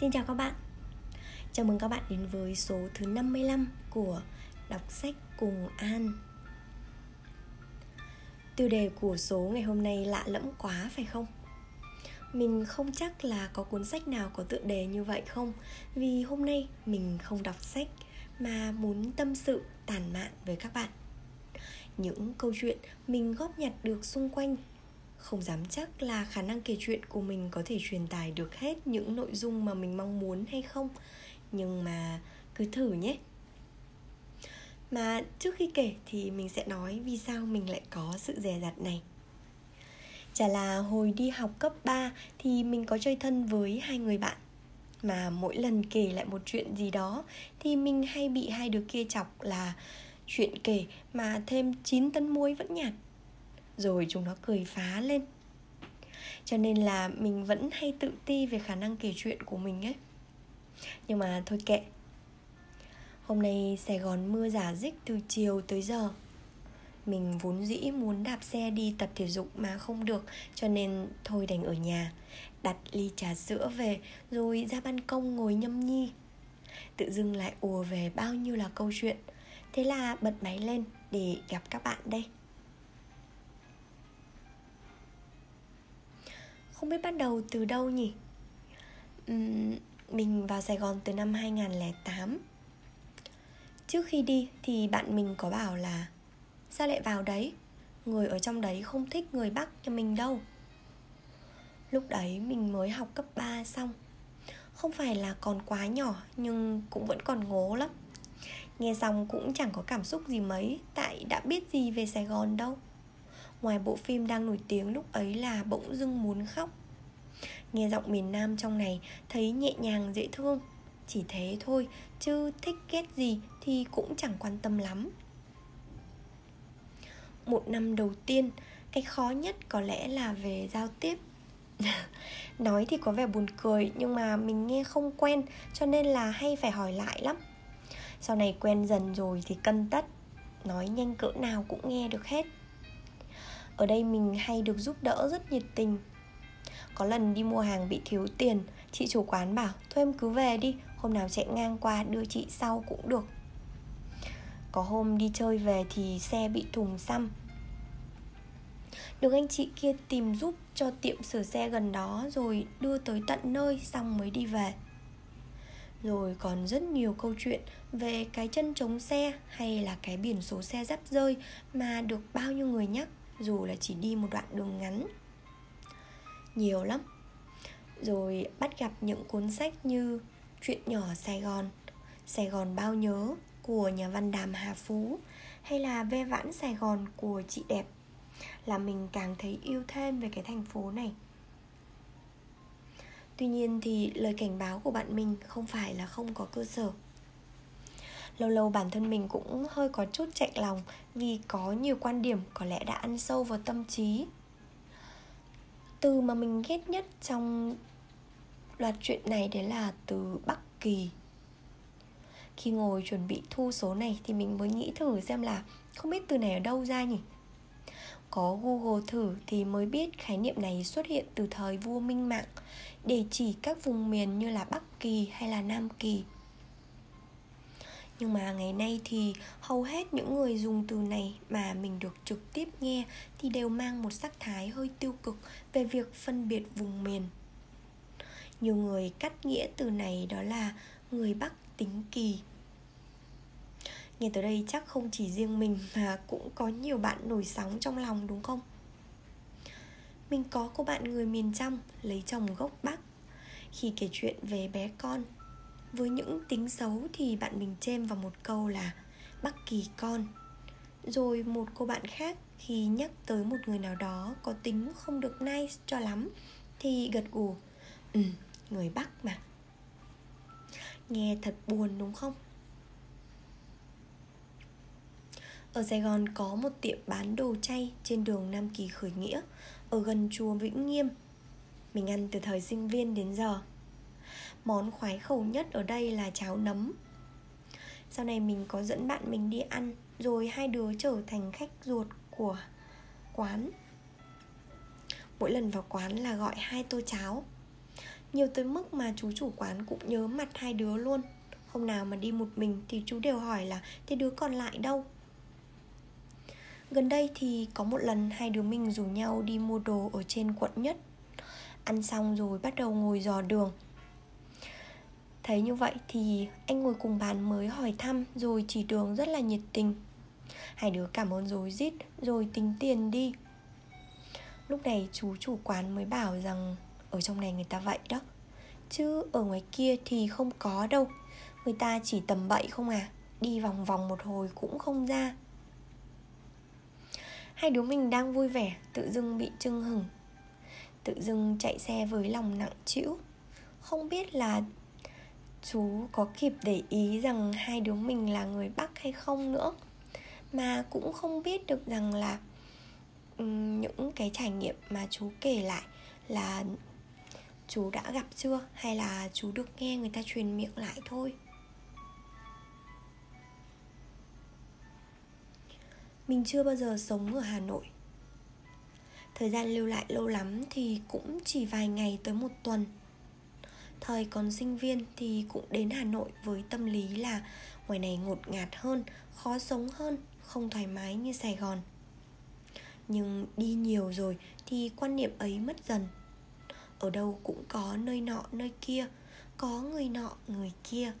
Xin chào các bạn. Chào mừng các bạn đến với số thứ 55 của Đọc sách cùng An. Tiêu đề của số ngày hôm nay lạ lẫm quá phải không? Mình không chắc là có cuốn sách nào có tựa đề như vậy không? Vì hôm nay mình không đọc sách Mà muốn tâm sự, tàn mạn với các bạn. Những câu chuyện mình góp nhặt được xung quanh không dám chắc là khả năng kể chuyện của mình có thể truyền tải được hết những nội dung mà mình mong muốn hay không. Nhưng mà cứ thử nhé. Mà trước khi kể thì mình sẽ nói vì sao mình lại có sự dè dặt này. Chả là hồi đi học cấp 3 thì mình có chơi thân với hai người bạn. Mà mỗi lần kể lại một chuyện gì đó thì mình hay bị hai đứa kia chọc là chuyện kể mà thêm 9 tấn muối vẫn nhạt rồi chúng nó cười phá lên. Cho nên là mình vẫn hay tự ti về khả năng kể chuyện của mình ấy. Nhưng mà thôi kệ. Hôm nay sài gòn mưa giả dích từ chiều tới giờ. Mình vốn dĩ muốn đạp xe đi tập thể dục mà không được, cho nên thôi đành ở nhà, đặt ly trà sữa về, rồi ra ban công ngồi nhâm nhi. Tự dưng lại ùa về bao nhiêu là câu chuyện. Thế là bật máy lên để gặp các bạn đây. Không biết bắt đầu từ đâu nhỉ? Uhm, Mình vào Sài Gòn từ năm 2008 Trước khi đi thì bạn mình có bảo là Sao lại vào đấy? Người ở trong đấy không thích người Bắc cho mình đâu. Lúc đấy mình mới học cấp 3 xong. Không phải là còn quá nhỏ Nhưng cũng vẫn còn ngố lắm. Nghe xong cũng chẳng có cảm xúc gì mấy Tại đã biết gì về Sài Gòn đâu. Ngoài bộ phim đang nổi tiếng lúc ấy là bỗng dưng muốn khóc. Nghe giọng miền Nam trong này, thấy nhẹ nhàng, dễ thương. Chỉ thế thôi, chứ thích ghét gì thì cũng chẳng quan tâm lắm. Một năm đầu tiên, cái khó nhất có lẽ là về giao tiếp. Nói thì có vẻ buồn cười, nhưng mà mình nghe không quen, cho nên là hay phải hỏi lại lắm. Sau này quen dần rồi thì cân tất. Nói nhanh cỡ nào cũng nghe được hết ở đây mình hay được giúp đỡ rất nhiệt tình. Có lần đi mua hàng bị thiếu tiền, chị chủ quán bảo, thôi em cứ về đi, hôm nào chạy ngang qua đưa chị sau cũng được. Có hôm đi chơi về thì xe bị thùng xăm. Được anh chị kia tìm giúp cho tiệm sửa xe gần đó rồi đưa tới tận nơi xong mới đi về. Rồi còn rất nhiều câu chuyện về cái chân chống xe hay là cái biển số xe dắp rơi mà được bao nhiêu người nhắc dù là chỉ đi một đoạn đường ngắn. Nhiều lắm. Rồi bắt gặp những cuốn sách như chuyện nhỏ sài gòn sài gòn bao nhớ của nhà văn đàm hà phú, hay là ve vãn sài gòn của chị đẹp, là mình càng thấy yêu thêm về cái thành phố này. Tuy nhiên thì lời cảnh báo của bạn mình không phải là không có cơ sở lâu lâu bản thân mình cũng hơi có chút chạy lòng vì có nhiều quan điểm có lẽ đã ăn sâu vào tâm trí. Từ mà mình ghét nhất trong loạt chuyện này đấy là từ Bắc Kỳ. Khi ngồi chuẩn bị thu số này thì mình mới nghĩ thử xem là không biết từ này ở đâu ra nhỉ? Có Google thử thì mới biết khái niệm này xuất hiện từ thời vua Minh Mạng, Để chỉ các vùng miền như là Bắc Kỳ hay là Nam Kỳ nhưng mà ngày nay thì hầu hết những người dùng từ này mà mình được trực tiếp nghe thì đều mang một sắc thái hơi tiêu cực về việc phân biệt vùng miền. Nhiều người cắt nghĩa từ này đó là người bắc tính kỳ. Nghe tới đây chắc không chỉ riêng mình mà cũng có nhiều bạn nổi sóng trong lòng đúng không? Mình có cô bạn người miền trong lấy chồng gốc bắc. Khi kể chuyện về bé con với những tính xấu thì bạn mình chêm vào một câu là Bắc Kỳ con. Rồi một cô bạn khác khi nhắc tới một người nào đó có tính không được nice cho lắm Thì gật gù Ừ, người Bắc mà. Nghe thật buồn đúng không? Ở Sài Gòn có một tiệm bán đồ chay trên đường Nam Kỳ Khởi Nghĩa Ở gần chùa Vĩnh Nghiêm. Mình ăn từ thời sinh viên đến giờ. Món khoái khẩu nhất ở đây là cháo nấm. Sau này mình có dẫn bạn mình đi ăn, Rồi hai đứa trở thành khách ruột của quán. Mỗi lần vào quán là gọi hai tô cháo. Nhiều tới mức mà chú chủ quán cũng nhớ mặt hai đứa luôn. Hôm nào mà đi một mình thì chú đều hỏi là Thế đứa còn lại đâu? Gần đây thì có một lần hai đứa mình rủ nhau đi mua đồ ở trên quận nhất. Ăn xong rồi bắt đầu ngồi dò đường. Thấy như vậy thì anh ngồi cùng bàn mới hỏi thăm rồi chỉ đường rất là nhiệt tình. Hai đứa cảm ơn rồi rít rồi tính tiền đi. Lúc này chú chủ quán mới bảo rằng ở trong này người ta vậy đó, Chứ ở ngoài kia thì không có đâu. Người ta chỉ tầm bậy không à Đi vòng vòng một hồi cũng không ra. Hai đứa mình đang vui vẻ, Tự dưng bị trưng hừng Tự dưng chạy xe với lòng nặng chịu Không biết là chú có kịp để ý rằng hai đứa mình là người Bắc hay không nữa. Mà cũng không biết được rằng là những cái trải nghiệm mà chú kể lại là chú đã gặp chưa? Hay là chú được nghe người ta truyền miệng lại thôi? Mình chưa bao giờ sống ở hà nội. Thời gian lưu lại lâu lắm thì cũng chỉ vài ngày tới một tuần thời còn sinh viên thì cũng đến hà nội với tâm lý là ngoài này ngột ngạt hơn, khó sống hơn, không thoải mái như sài gòn. Nhưng đi nhiều rồi thì quan niệm ấy mất dần. Ở đâu cũng có nơi nọ, nơi kia, có người nọ, người kia.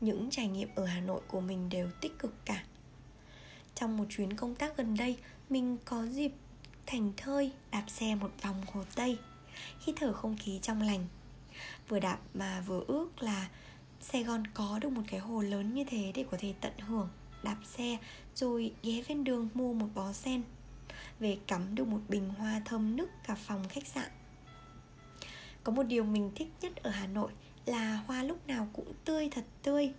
Những trải nghiệm ở hà nội của mình đều tích cực cả. Trong một chuyến công tác gần đây, mình có dịp thành thơi, đạp xe một vòng hồ tây khi thở không khí trong lành. Vừa đạp mà vừa ước là sài gòn có được một cái hồ lớn như thế để có thể tận hưởng, đạp xe, rồi ghé ven đường mua một bó sen, về cắm được một bình hoa thơm nức cả phòng khách sạn. Có một điều mình thích nhất ở hà nội là hoa lúc nào cũng tươi thật tươi.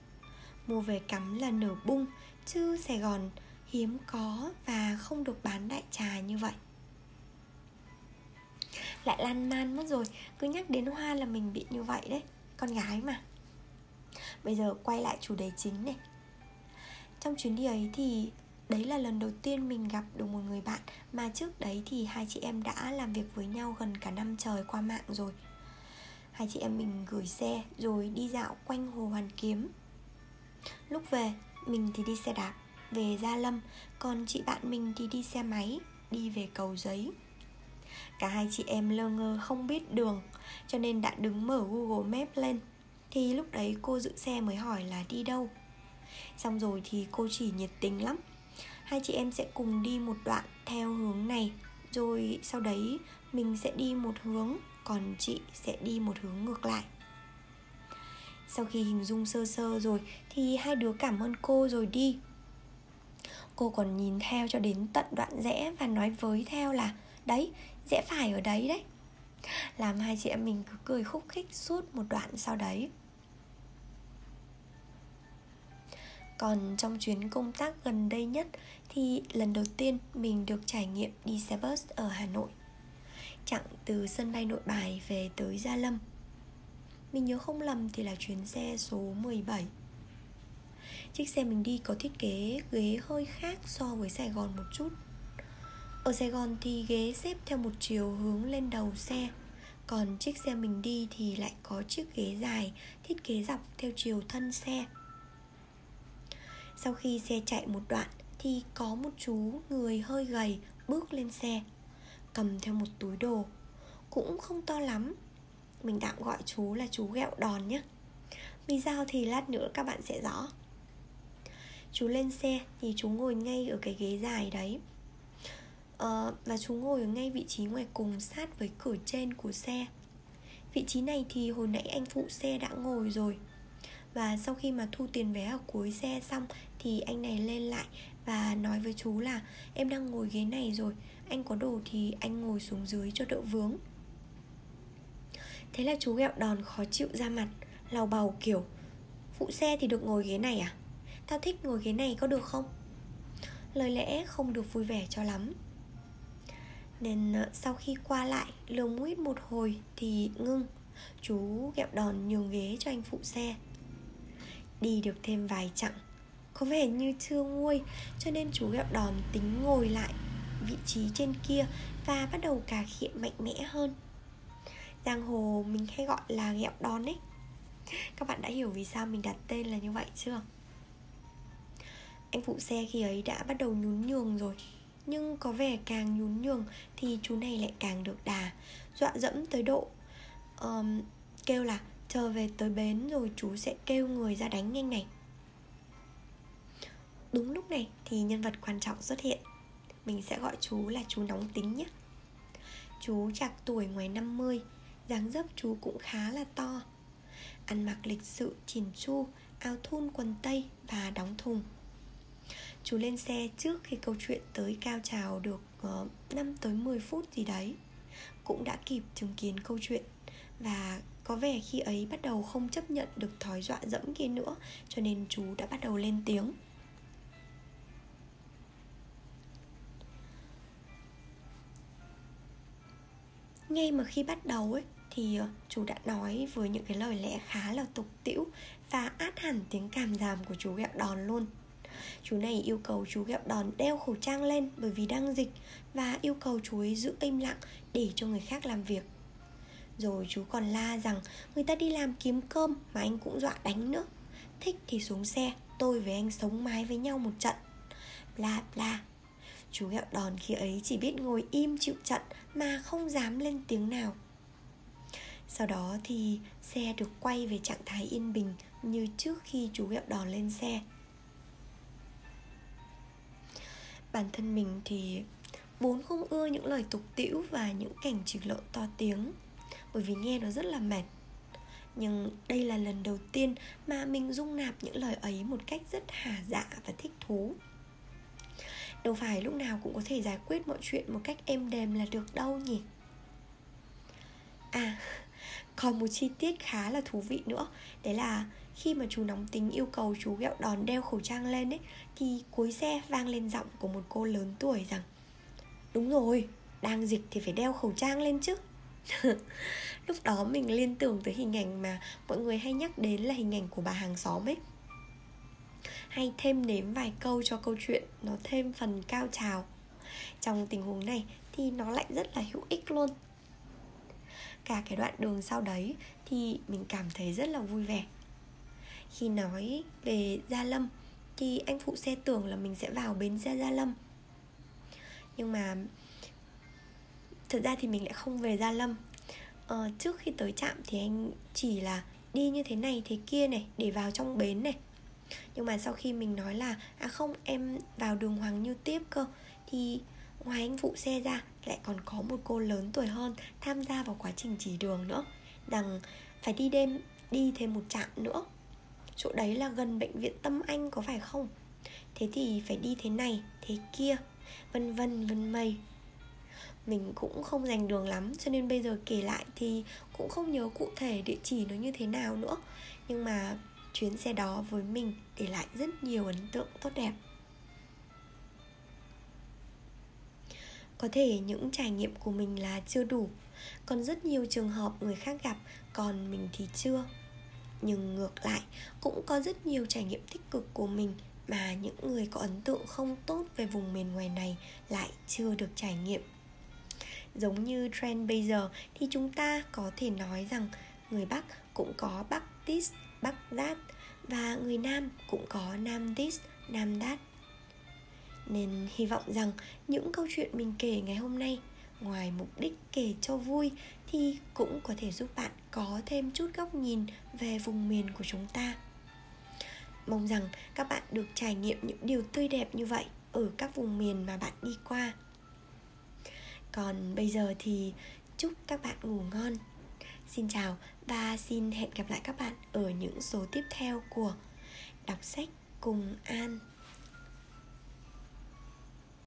Mua về cắm là nở bung, chứ sài gòn hiếm có và không được bán đại trà như vậy lại lan man mất rồi. Cứ nhắc đến hoa là mình bị như vậy đấy. Con gái mà. Bây giờ quay lại chủ đề chính này. Trong chuyến đi ấy thì đấy là lần đầu tiên mình gặp được một người bạn mà trước đấy thì hai chị em đã làm việc với nhau gần cả năm trời qua mạng rồi. Hai chị em mình gửi xe rồi đi dạo quanh hồ hoàn kiếm. Lúc về, mình thì đi xe đạp, về gia lâm, còn chị bạn mình thì đi xe máy, đi về cầu giấy cả hai chị em lơ ngơ không biết đường cho nên đã đứng mở google maps lên. Thì lúc đấy cô giữ xe mới hỏi là đi đâu. Xong rồi thì cô chỉ nhiệt tình lắm. Hai chị em sẽ cùng đi một đoạn theo hướng này Rồi sau đấy mình sẽ đi một hướng Còn chị sẽ đi một hướng ngược lại. Sau khi hình dung sơ sơ rồi Thì hai đứa cảm ơn cô rồi đi. Cô còn nhìn theo cho đến tận đoạn rẽ Và nói với theo là Đấy, sẽ phải ở đấy đấy. Làm hai chị em mình cứ cười khúc khích suốt một đoạn sau đấy. Còn trong chuyến công tác gần đây nhất thì lần đầu tiên mình được trải nghiệm đi xe bus ở Hà Nội. Chặng từ sân bay nội bài về tới Gia Lâm. Mình nhớ không lầm thì là chuyến xe số 17 Chiếc xe mình đi có thiết kế ghế hơi khác so với Sài Gòn một chút. Ở Sài Gòn thì ghế xếp theo một chiều hướng lên đầu xe. Còn chiếc xe mình đi thì lại có chiếc ghế dài, thiết kế dọc theo chiều thân xe. Sau khi xe chạy một đoạn thì có một chú người hơi gầy bước lên xe, Cầm theo một túi đồ. Cũng không to lắm, Mình tạm gọi chú là chú gẹo đòn nhé. Vì sao thì lát nữa các bạn sẽ rõ. Chú lên xe thì chú ngồi ngay ở cái ghế dài đấy. Ờ, uh, Và chú ngồi ở ngay vị trí ngoài cùng sát với cửa trên của xe. Vị trí này thì hồi nãy anh phụ xe đã ngồi rồi. Và sau khi mà thu tiền vé ở cuối xe xong thì anh này lên lại và nói với chú là em đang ngồi ghế này rồi anh có đồ thì anh ngồi xuống dưới cho đỡ vướng. Thế là chú gẹo đòn khó chịu ra mặt lau bầu kiểu phụ xe thì được ngồi ghế này à? Tao thích ngồi ghế này có được không? Lời lẽ không được vui vẻ cho lắm nên sau khi qua lại lường mũi một hồi thì ngưng. Chú gẹo đòn nhường ghế cho anh phụ xe. Đi được thêm vài chặng, Có vẻ như chưa nguôi, Cho nên chú gẹo đòn tính ngồi lại vị trí trên kia Và bắt đầu cà khịa mạnh mẽ hơn. Giang hồ mình hay gọi là gẹo đòn ấy. Các bạn đã hiểu vì sao mình đặt tên là như vậy chưa? Anh phụ xe khi ấy đã bắt đầu nhún nhường rồi nhưng có vẻ càng nhún nhường thì chú này lại càng được đà dọa dẫm tới độ. Um, kêu là chờ về tới bến rồi chú sẽ kêu người ra đánh nhanh này. Đúng lúc này thì nhân vật quan trọng xuất hiện. Mình sẽ gọi chú là chú nóng tính nhé. Chú chạc tuổi ngoài 50 dáng dấp chú cũng khá là to. Ăn mặc lịch sự chỉn chu Áo thun quần tây và đóng thùng. Chú lên xe trước khi câu chuyện tới cao trào được ờ, uh, 5 tới 10 phút gì đấy. Cũng đã kịp chứng kiến câu chuyện Và có vẻ khi ấy bắt đầu không chấp nhận được thói dọa dẫm kia nữa Cho nên chú đã bắt đầu lên tiếng. Ngay mà khi bắt đầu ấy thì ờ, chú đã nói với những cái lời lẽ khá là tục tĩu và át hẳn tiếng cảm giảm của chú gẹo đòn luôn chú này yêu cầu chú gẹo đòn đeo khẩu trang lên bởi vì đang dịch và yêu cầu chú ấy giữ im lặng để cho người khác làm việc. Rồi chú còn la rằng người ta đi làm kiếm cơm mà anh cũng dọa đánh nữa. Thích thì xuống xe, tôi với anh sống mái với nhau một trận. Bla bla. Chú gẹo đòn khi ấy chỉ biết ngồi im chịu trận Mà không dám lên tiếng nào. Sau đó thì xe được quay về trạng thái yên bình Như trước khi chú gẹo đòn lên xe. Bản thân mình thì vốn không ưa những lời tục tĩu và những cảnh chửi lợn to tiếng, Bởi vì nghe nó rất là mệt. Nhưng đây là lần đầu tiên mà mình dung nạp những lời ấy một cách rất hà dạ và thích thú. Đâu phải lúc nào cũng có thể giải quyết mọi chuyện một cách êm đềm là được đâu nhỉ? À còn một chi tiết khá là thú vị nữa, đấy là khi mà chú nóng tính yêu cầu chú gẹo đòn đeo khẩu trang lên ấy, thì cuối xe vang lên giọng của một cô lớn tuổi rằng, đúng rồi, đang dịch thì phải đeo khẩu trang lên chứ. Lúc đó mình liên tưởng tới hình ảnh mà mọi người hay nhắc đến là hình ảnh của bà hàng xóm ấy. Hay thêm nếm vài câu cho câu chuyện nó thêm phần cao trào. Trong tình huống này thì nó lại rất là hữu ích luôn cả cái đoạn đường sau đấy thì mình cảm thấy rất là vui vẻ. Khi nói về gia lâm thì anh phụ xe tưởng là mình sẽ vào bến xe gia lâm. Nhưng mà thật ra thì mình lại không về gia lâm. Ờ, trước khi tới trạm thì anh chỉ là đi như thế này thế kia này để vào trong bến này. Nhưng mà sau khi mình nói là à không em vào đường hoàng như tiếp cơ thì ngoài anh phụ xe ra, lại còn có một cô lớn tuổi hơn tham gia vào quá trình chỉ đường nữa. Rằng phải đi đêm, đi thêm một trạm nữa. Chỗ đấy là gần bệnh viện tâm anh, có phải không? Thế thì phải đi thế này, thế kia, vân vân vân mây. Mình cũng không dành đường lắm, cho nên bây giờ kể lại thì cũng không nhớ cụ thể địa chỉ nó như thế nào nữa. Nhưng mà chuyến xe đó với mình để lại rất nhiều ấn tượng tốt đẹp. Có thể những trải nghiệm của mình là chưa đủ. Còn rất nhiều trường hợp người khác gặp, còn mình thì chưa. Nhưng ngược lại, cũng có rất nhiều trải nghiệm tích cực của mình mà những người có ấn tượng không tốt về vùng miền ngoài này lại chưa được trải nghiệm. Giống như trend bây giờ thì chúng ta có thể nói rằng người bắc cũng có bắc tis bắc that và người nam cũng có nam tis nam that nên hy vọng rằng những câu chuyện mình kể ngày hôm nay ngoài mục đích kể cho vui thì cũng có thể giúp bạn có thêm chút góc nhìn về vùng miền của chúng ta. Mong rằng các bạn được trải nghiệm những điều tươi đẹp như vậy ở các vùng miền mà bạn đi qua. Còn bây giờ thì chúc các bạn ngủ ngon. Xin chào và xin hẹn gặp lại các bạn ở những số tiếp theo của Đọc sách cùng An.